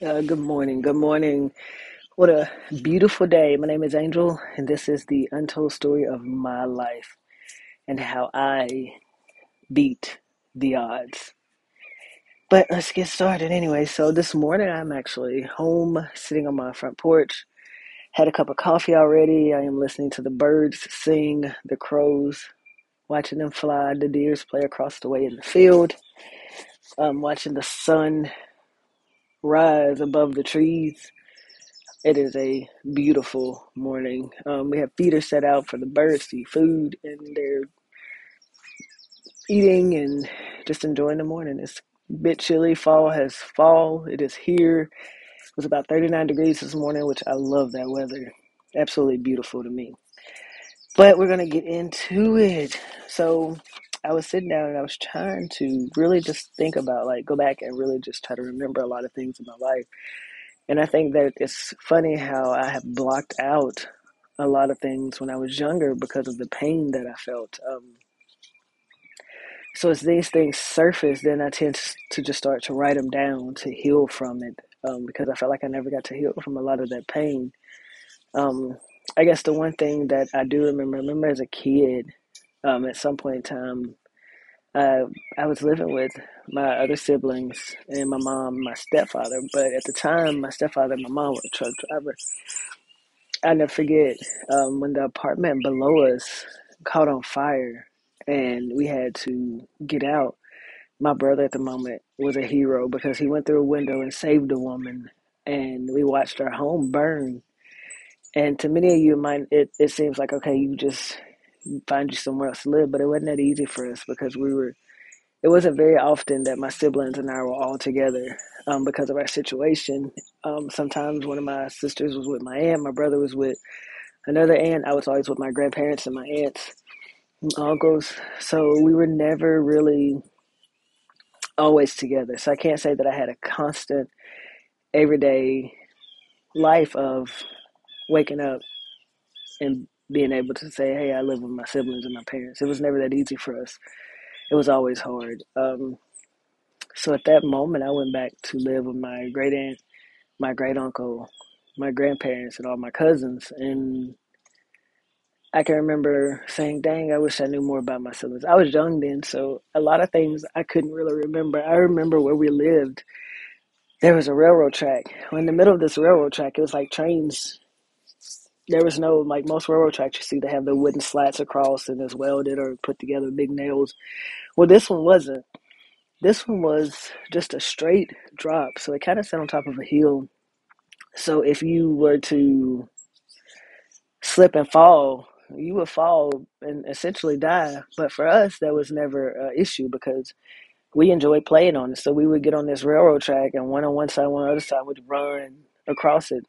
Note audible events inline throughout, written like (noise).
Uh, good morning. Good morning. What a beautiful day. My name is Angel, and this is the untold story of my life and how I beat the odds. But let's get started anyway. So, this morning I'm actually home sitting on my front porch. Had a cup of coffee already. I am listening to the birds sing, the crows, watching them fly, the deers play across the way in the field. I'm watching the sun rise above the trees It is a beautiful morning. Um, we have feeders set out for the birds to eat food, and they're eating and just enjoying the morning. It's a bit chilly. Fall has fall. It is here. It was about 39 degrees this morning, which I love that weather. Absolutely beautiful to me. But we're going to get into it. So I was sitting down and I was trying to really just think about, like, go back and really just try to remember a lot of things in my life And I think that it's funny how I have blocked out a lot of things when I was younger because of the pain that I felt. Um, so as these things surface, then I tend to just start to write them down to heal from it um, because I felt like I never got to heal from a lot of that pain. Um, I guess the one thing that I do remember, I remember as a kid, um, at some point in time, uh, I was living with my other siblings and my mom, my stepfather. But at the time, my stepfather and my mom were truck drivers. I never forget um, when the apartment below us caught on fire and we had to get out. My brother at the moment was a hero because he went through a window and saved a woman, and we watched our home burn. And to many of you, it, it seems like okay, you just find you somewhere else to live, but it wasn't that easy for us because we were. It wasn't very often that my siblings and I were all together um, because of our situation. Um, sometimes one of my sisters was with my aunt, my brother was with another aunt. I was always with my grandparents and my aunts and uncles. So we were never really always together. So I can't say that I had a constant everyday life of waking up and being able to say, hey, I live with my siblings and my parents. It was never that easy for us. It was always hard. Um, so at that moment, I went back to live with my great aunt, my great uncle, my grandparents, and all my cousins. And I can remember saying, dang, I wish I knew more about my siblings. I was young then, so a lot of things I couldn't really remember. I remember where we lived. There was a railroad track. In the middle of this railroad track, it was like trains. There was no, like most railroad tracks you see, they have the wooden slats across and it's welded or put together with big nails. Well, this one wasn't. This one was just a straight drop. So it kind of sat on top of a hill. So if you were to slip and fall, you would fall and essentially die. But for us, that was never an issue because we enjoyed playing on it. So we would get on this railroad track, and one on one side, one on the other side would run across it,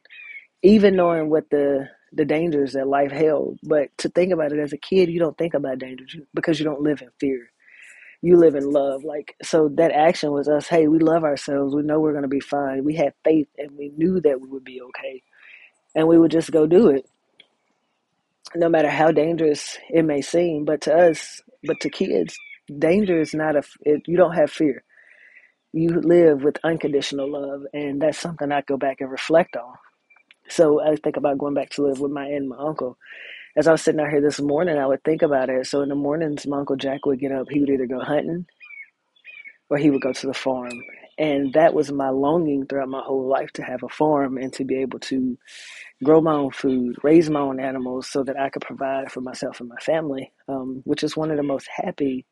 even knowing what the the dangers that life held. But to think about it as a kid, you don't think about dangers because you don't live in fear. You live in love. Like so, that action was us. Hey, we love ourselves. We know we're going to be fine. We had faith, and we knew that we would be okay, and we would just go do it no matter how dangerous it may seem. But to us, but to kids, danger is not a. It, you don't have fear. You live with unconditional love, and that's something I go back and reflect on. So I think about going back to live with my aunt and my uncle. As I was sitting out here this morning, I would think about it. So in the mornings, my uncle Jack would get up. He would either go hunting or he would go to the farm. And that was my longing throughout my whole life to have a farm and to be able to grow my own food, raise my own animals so that I could provide for myself and my family, um, which is one of the most happy,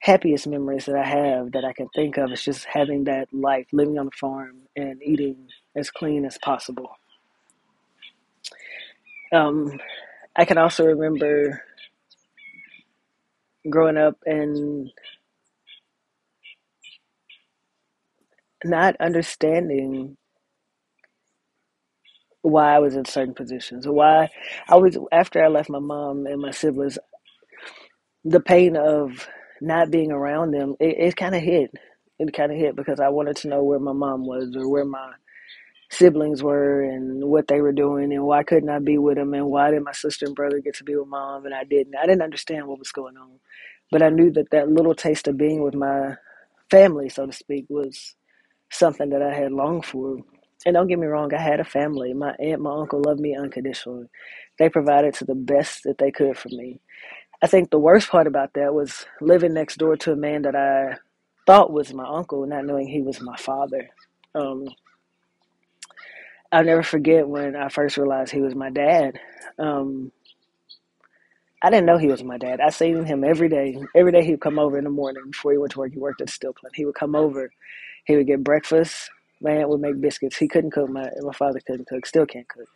happiest memories that I have that I can think of. Is just having that life, living on the farm and eating as clean as possible. Um, I can also remember growing up and not understanding why I was in certain positions, why I was after I left my mom and my siblings the pain of not being around them, it, it kind of hit. It kind of hit because I wanted to know where my mom was or where my siblings were and what they were doing and why couldn't I be with them and why did my sister and brother get to be with mom and I didn't. I didn't understand what was going on, but I knew that that little taste of being with my family, so to speak, was something that I had longed for. And don't get me wrong, I had a family. My aunt, my uncle loved me unconditionally. They provided to the best that they could for me. I think the worst part about that was living next door to a man that I thought was my uncle, not knowing he was my father. Um, I'll never forget when I first realized he was my dad. Um, I didn't know he was my dad. I seen him every day. Every day he would come over in the morning before he went to work. He worked at steel plant. He would come over. He would get breakfast. My aunt would make biscuits. He couldn't cook. My my father couldn't cook. Still can't cook.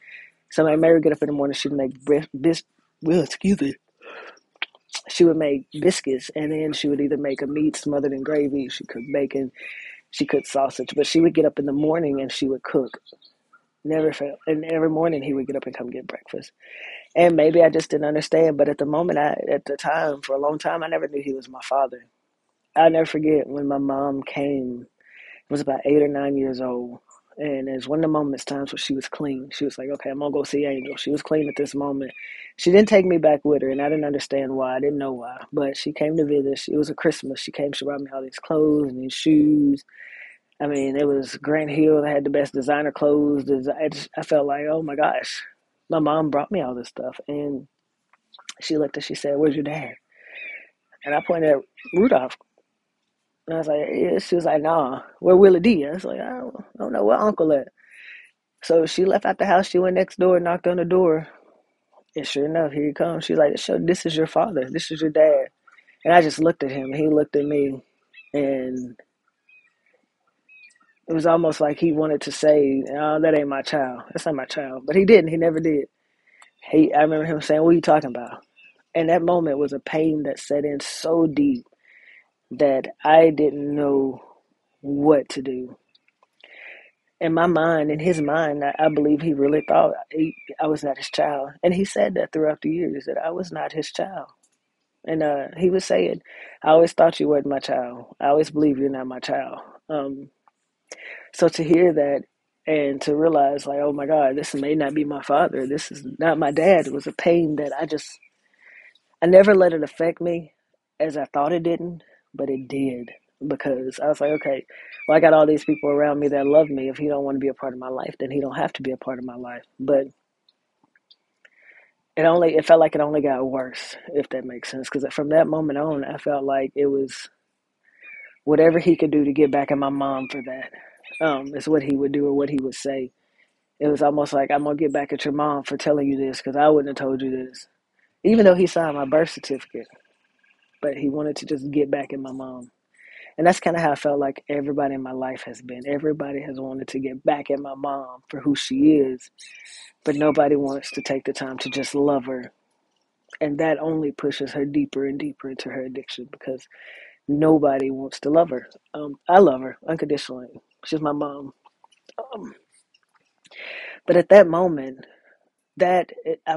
So my Mary would get up in the morning. She'd make bis. Well, excuse me. She would make biscuits, and then she would either make a meat smothered in gravy. She cooked bacon. She cooked sausage. But she would get up in the morning and she would cook. Never fail. And every morning he would get up and come get breakfast. And maybe I just didn't understand. But at the moment, I at the time, for a long time, I never knew he was my father. I'll never forget when my mom came. I was about eight or nine years old. And it was one of the moments, times where she was clean. She was like, okay, I'm going to go see Angel. She was clean at this moment. She didn't take me back with her, and I didn't understand why. I didn't know why. But she came to visit. She, it was a Christmas. She came, she brought me all these clothes and these shoes. I mean, it was Grant Hill. that had the best designer clothes. I, just, I felt like, oh my gosh, my mom brought me all this stuff. And she looked and she said, where's your dad? And I pointed at Rudolph. And I was like, yeah. She was like, nah, where Willie D? I was like, I don't, I don't know where Uncle at. So she left out the house. She went next door, knocked on the door. And sure enough, here he comes. She's like, this is your father. This is your dad. And I just looked at him. He looked at me. And it was almost like he wanted to say, oh, that ain't my child. That's not my child. But he didn't. He never did. He, I remember him saying, what are you talking about? And that moment was a pain that set in so deep that I didn't know what to do. In my mind, in his mind, I, I believe he really thought he, I was not his child. And he said that throughout the years, that I was not his child. And uh, he would say it. I always thought you weren't my child. I always believe you're not my child. Um, so to hear that and to realize, like, oh my God, this may not be my father. This is not my dad. It was a pain that I just, I never let it affect me as I thought it didn't but it did because I was like, okay, well, I got all these people around me that love me. If he don't want to be a part of my life, then he don't have to be a part of my life. But it only it felt like it only got worse, if that makes sense. Because from that moment on, I felt like it was whatever he could do to get back at my mom for that um, is what he would do or what he would say. It was almost like I'm gonna get back at your mom for telling you this because I wouldn't have told you this, even though he signed my birth certificate but he wanted to just get back at my mom. And that's kind of how I felt like everybody in my life has been. Everybody has wanted to get back at my mom for who she is, but nobody wants to take the time to just love her. And that only pushes her deeper and deeper into her addiction because nobody wants to love her. Um, I love her unconditionally. She's my mom. Um, but at that moment, that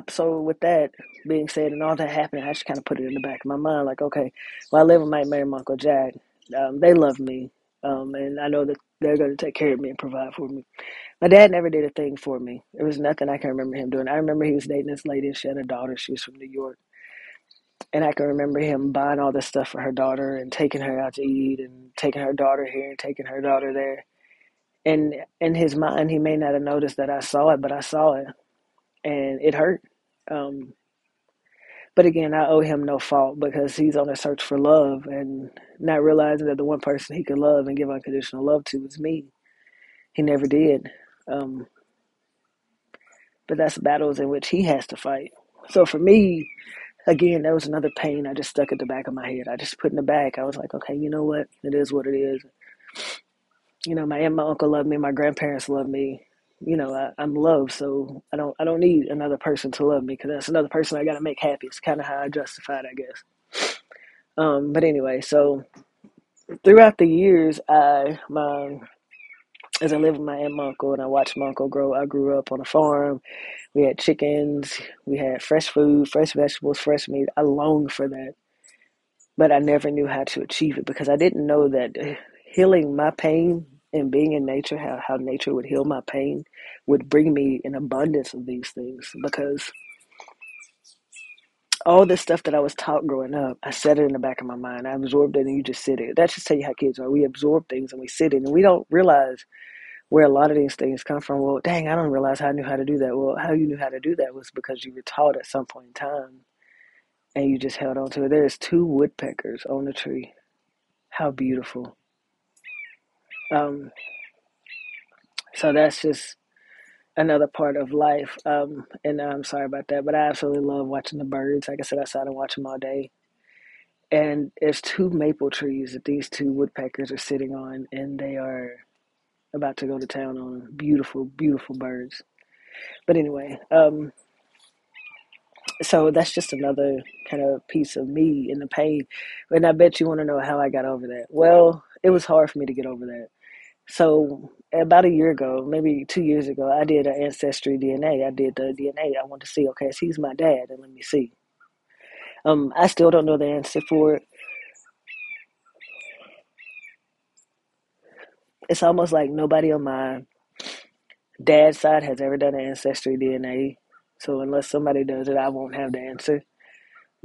so with that being said and all that happening, I just kind of put it in the back of my mind, like, okay, well, I live with my married my uncle Jack. Um, they love me, um, and I know that they're going to take care of me and provide for me. My dad never did a thing for me. There was nothing I can remember him doing. I remember he was dating this lady, and she had a daughter. She was from New York, and I can remember him buying all this stuff for her daughter and taking her out to eat and taking her daughter here and taking her daughter there. And in his mind, he may not have noticed that I saw it, but I saw it and it hurt. Um, but again, I owe him no fault because he's on a search for love and not realizing that the one person he could love and give unconditional love to is me. He never did. Um, but that's battles in which he has to fight. So for me, again, that was another pain I just stuck at the back of my head. I just put in the back. I was like, okay, you know what? It is what it is. You know, my aunt, my uncle love me. My grandparents love me you know I, am loved so i don't i don't need another person to love me because that's another person i got to make happy it's kind of how i justify it i guess um but anyway so throughout the years i my as i lived with my aunt and uncle and i watched my uncle grow i grew up on a farm. We had chickens we had fresh food fresh vegetables fresh meat. I longed for that but i never knew how to achieve it because i didn't know that eh, healing my pain and being in nature, how, how nature would heal my pain, would bring me an abundance of these things because all this stuff that I was taught growing up, I set it in the back of my mind. I absorbed it and you just sit it. That's just tell you how kids are. We absorb things and we sit it and we don't realize where a lot of these things come from. Well, dang, I don't realize how I knew how to do that. Well, how you knew how to do that was because you were taught at some point in time and you just held on to it. There's two woodpeckers on the tree. How beautiful. Um, so that's just another part of life. Um, and I'm sorry about that, but I absolutely love watching the birds. Like I said, I sat and watch them all day. And there's two maple trees that these two woodpeckers are sitting on, and they are about to go to town on beautiful, beautiful birds. But anyway, um, so that's just another kind of piece of me in the pain. And I bet you want to know how I got over that. Well, it was hard for me to get over that. So about a year ago, maybe two years ago, I did an ancestry DNA. I did the DNA. I wanted to see, okay, so he's my dad, and let me see. Um, I still don't know the answer for it. It's almost like nobody on my dad's side has ever done an ancestry DNA. So unless somebody does it, I won't have the answer.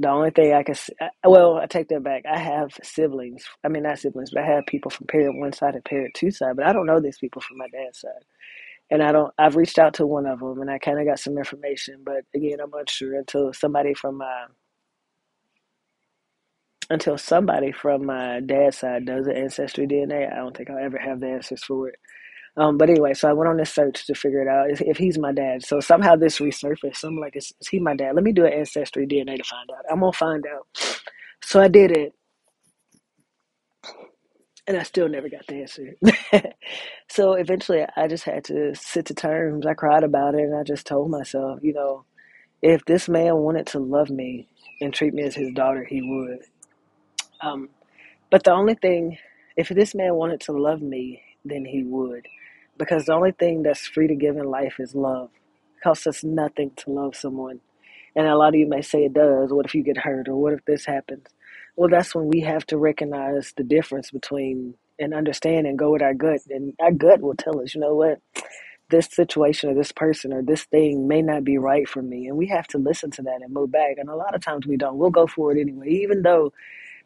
The only thing I can, uh, well, I take that back. I have siblings. I mean, not siblings, but I have people from parent one side and parent two side. But I don't know these people from my dad's side, and I don't. I've reached out to one of them, and I kind of got some information. But again, I'm unsure until somebody from my until somebody from my dad's side does an ancestry DNA. I don't think I'll ever have the answers for it. Um, but anyway, so I went on this search to figure it out if, if he's my dad. So somehow this resurfaced. I'm like, is, is he my dad? Let me do an ancestry DNA to find out. I'm gonna find out. So I did it, and I still never got the answer. (laughs) so eventually, I just had to sit to terms. I cried about it, and I just told myself, you know, if this man wanted to love me and treat me as his daughter, he would. Um, but the only thing, if this man wanted to love me, then he would. Because the only thing that's free to give in life is love. It costs us nothing to love someone. And a lot of you may say it does. What if you get hurt? Or what if this happens? Well, that's when we have to recognize the difference between and understand and go with our gut. And our gut will tell us, you know what? This situation or this person or this thing may not be right for me. And we have to listen to that and move back. And a lot of times we don't. We'll go for it anyway, even though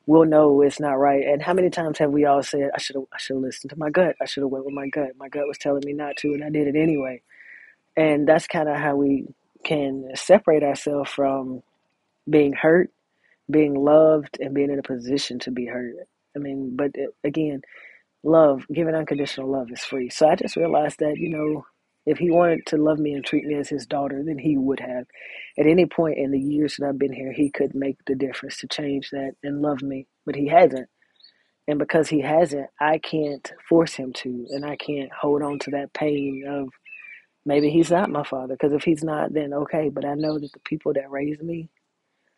we'll know it's not right. And how many times have we all said, "I should have, I should have listened to my gut. I should have went with my gut. My gut was telling me not to, and I did it anyway." And that's kind of how we can separate ourselves from being hurt, being loved, and being in a position to be hurt. I mean, but it, again, love, giving unconditional love is free. So I just realized that you know if he wanted to love me and treat me as his daughter, then he would have. At any point in the years that I've been here, he could make the difference to change that and love me, but he hasn't. And because he hasn't, I can't force him to, and I can't hold on to that pain of maybe he's not my father. Because if he's not, then okay. But I know that the people that raised me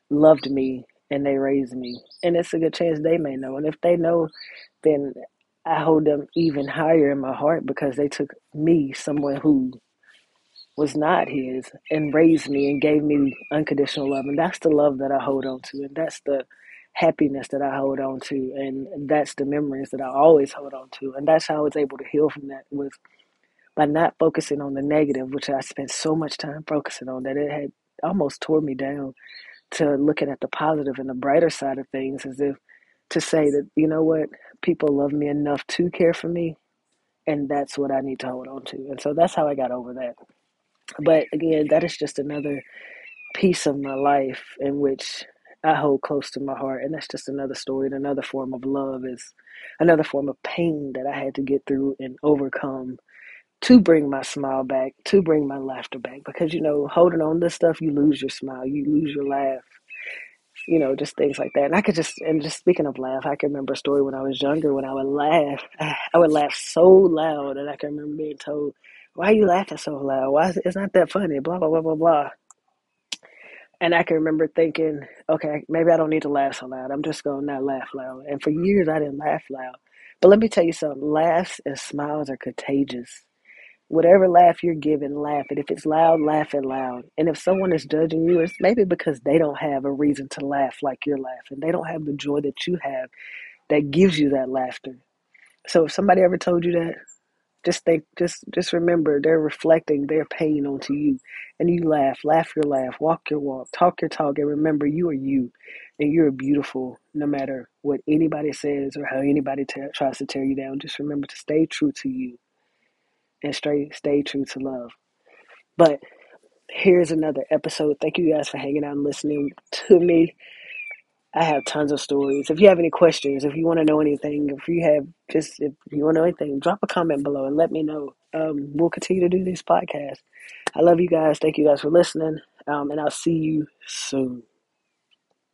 loved me and they raised me, and it's a good chance they may know. And if they know, then I hold them even higher in my heart because they took me, someone who was not his, and raised me and gave me unconditional love. And that's the love that I hold on to. And that's the happiness that I hold on to. And that's the memories that I always hold on to. And that's how I was able to heal from that was by not focusing on the negative, which I spent so much time focusing on that it had almost tore me down to looking at the positive and the brighter side of things as if to say that, you know what, people love me enough to care for me. And that's what I need to hold on to. And so that's how I got over that. But again, that is just another piece of my life in which I hold close to my heart. And that's just another story and another form of love is another form of pain that I had to get through and overcome to bring my smile back, to bring my laughter back. Because, you know, holding on to stuff, you lose your smile, you lose your laugh you know, just things like that. And I could just, and just speaking of laugh, I can remember a story when I was younger when I would laugh. (sighs) I would laugh so loud, and I can remember being told, "Why are you laughing so loud? Why is it, it's not that funny?" Blah blah blah blah blah. And I can remember thinking, okay, maybe I don't need to laugh so loud. I'm just gonna not laugh loud. And for years, I didn't laugh loud. But let me tell you something: laughs and smiles are contagious. Whatever laugh you're giving, laugh it. If it's loud, laugh it loud. And if someone is judging you, it's maybe because they don't have a reason to laugh like you're laughing. They don't have the joy that you have that gives you that laughter. So if somebody ever told you that, just think, just just remember they're reflecting their pain onto you, and you laugh, laugh your laugh, walk your walk, talk your talk, and remember you are you, and you're beautiful no matter what anybody says or how anybody t- tries to tear you down. Just remember to stay true to you and stay stay true to love. But here's another episode. Thank you guys for hanging out and listening to me. I have tons of stories. If you have any questions, if you want to know anything, if you have just if you want to know anything, drop a comment below and let me know. Um, we'll continue to do these podcasts. I love you guys. Thank you guys for listening. Um, and I'll see you soon.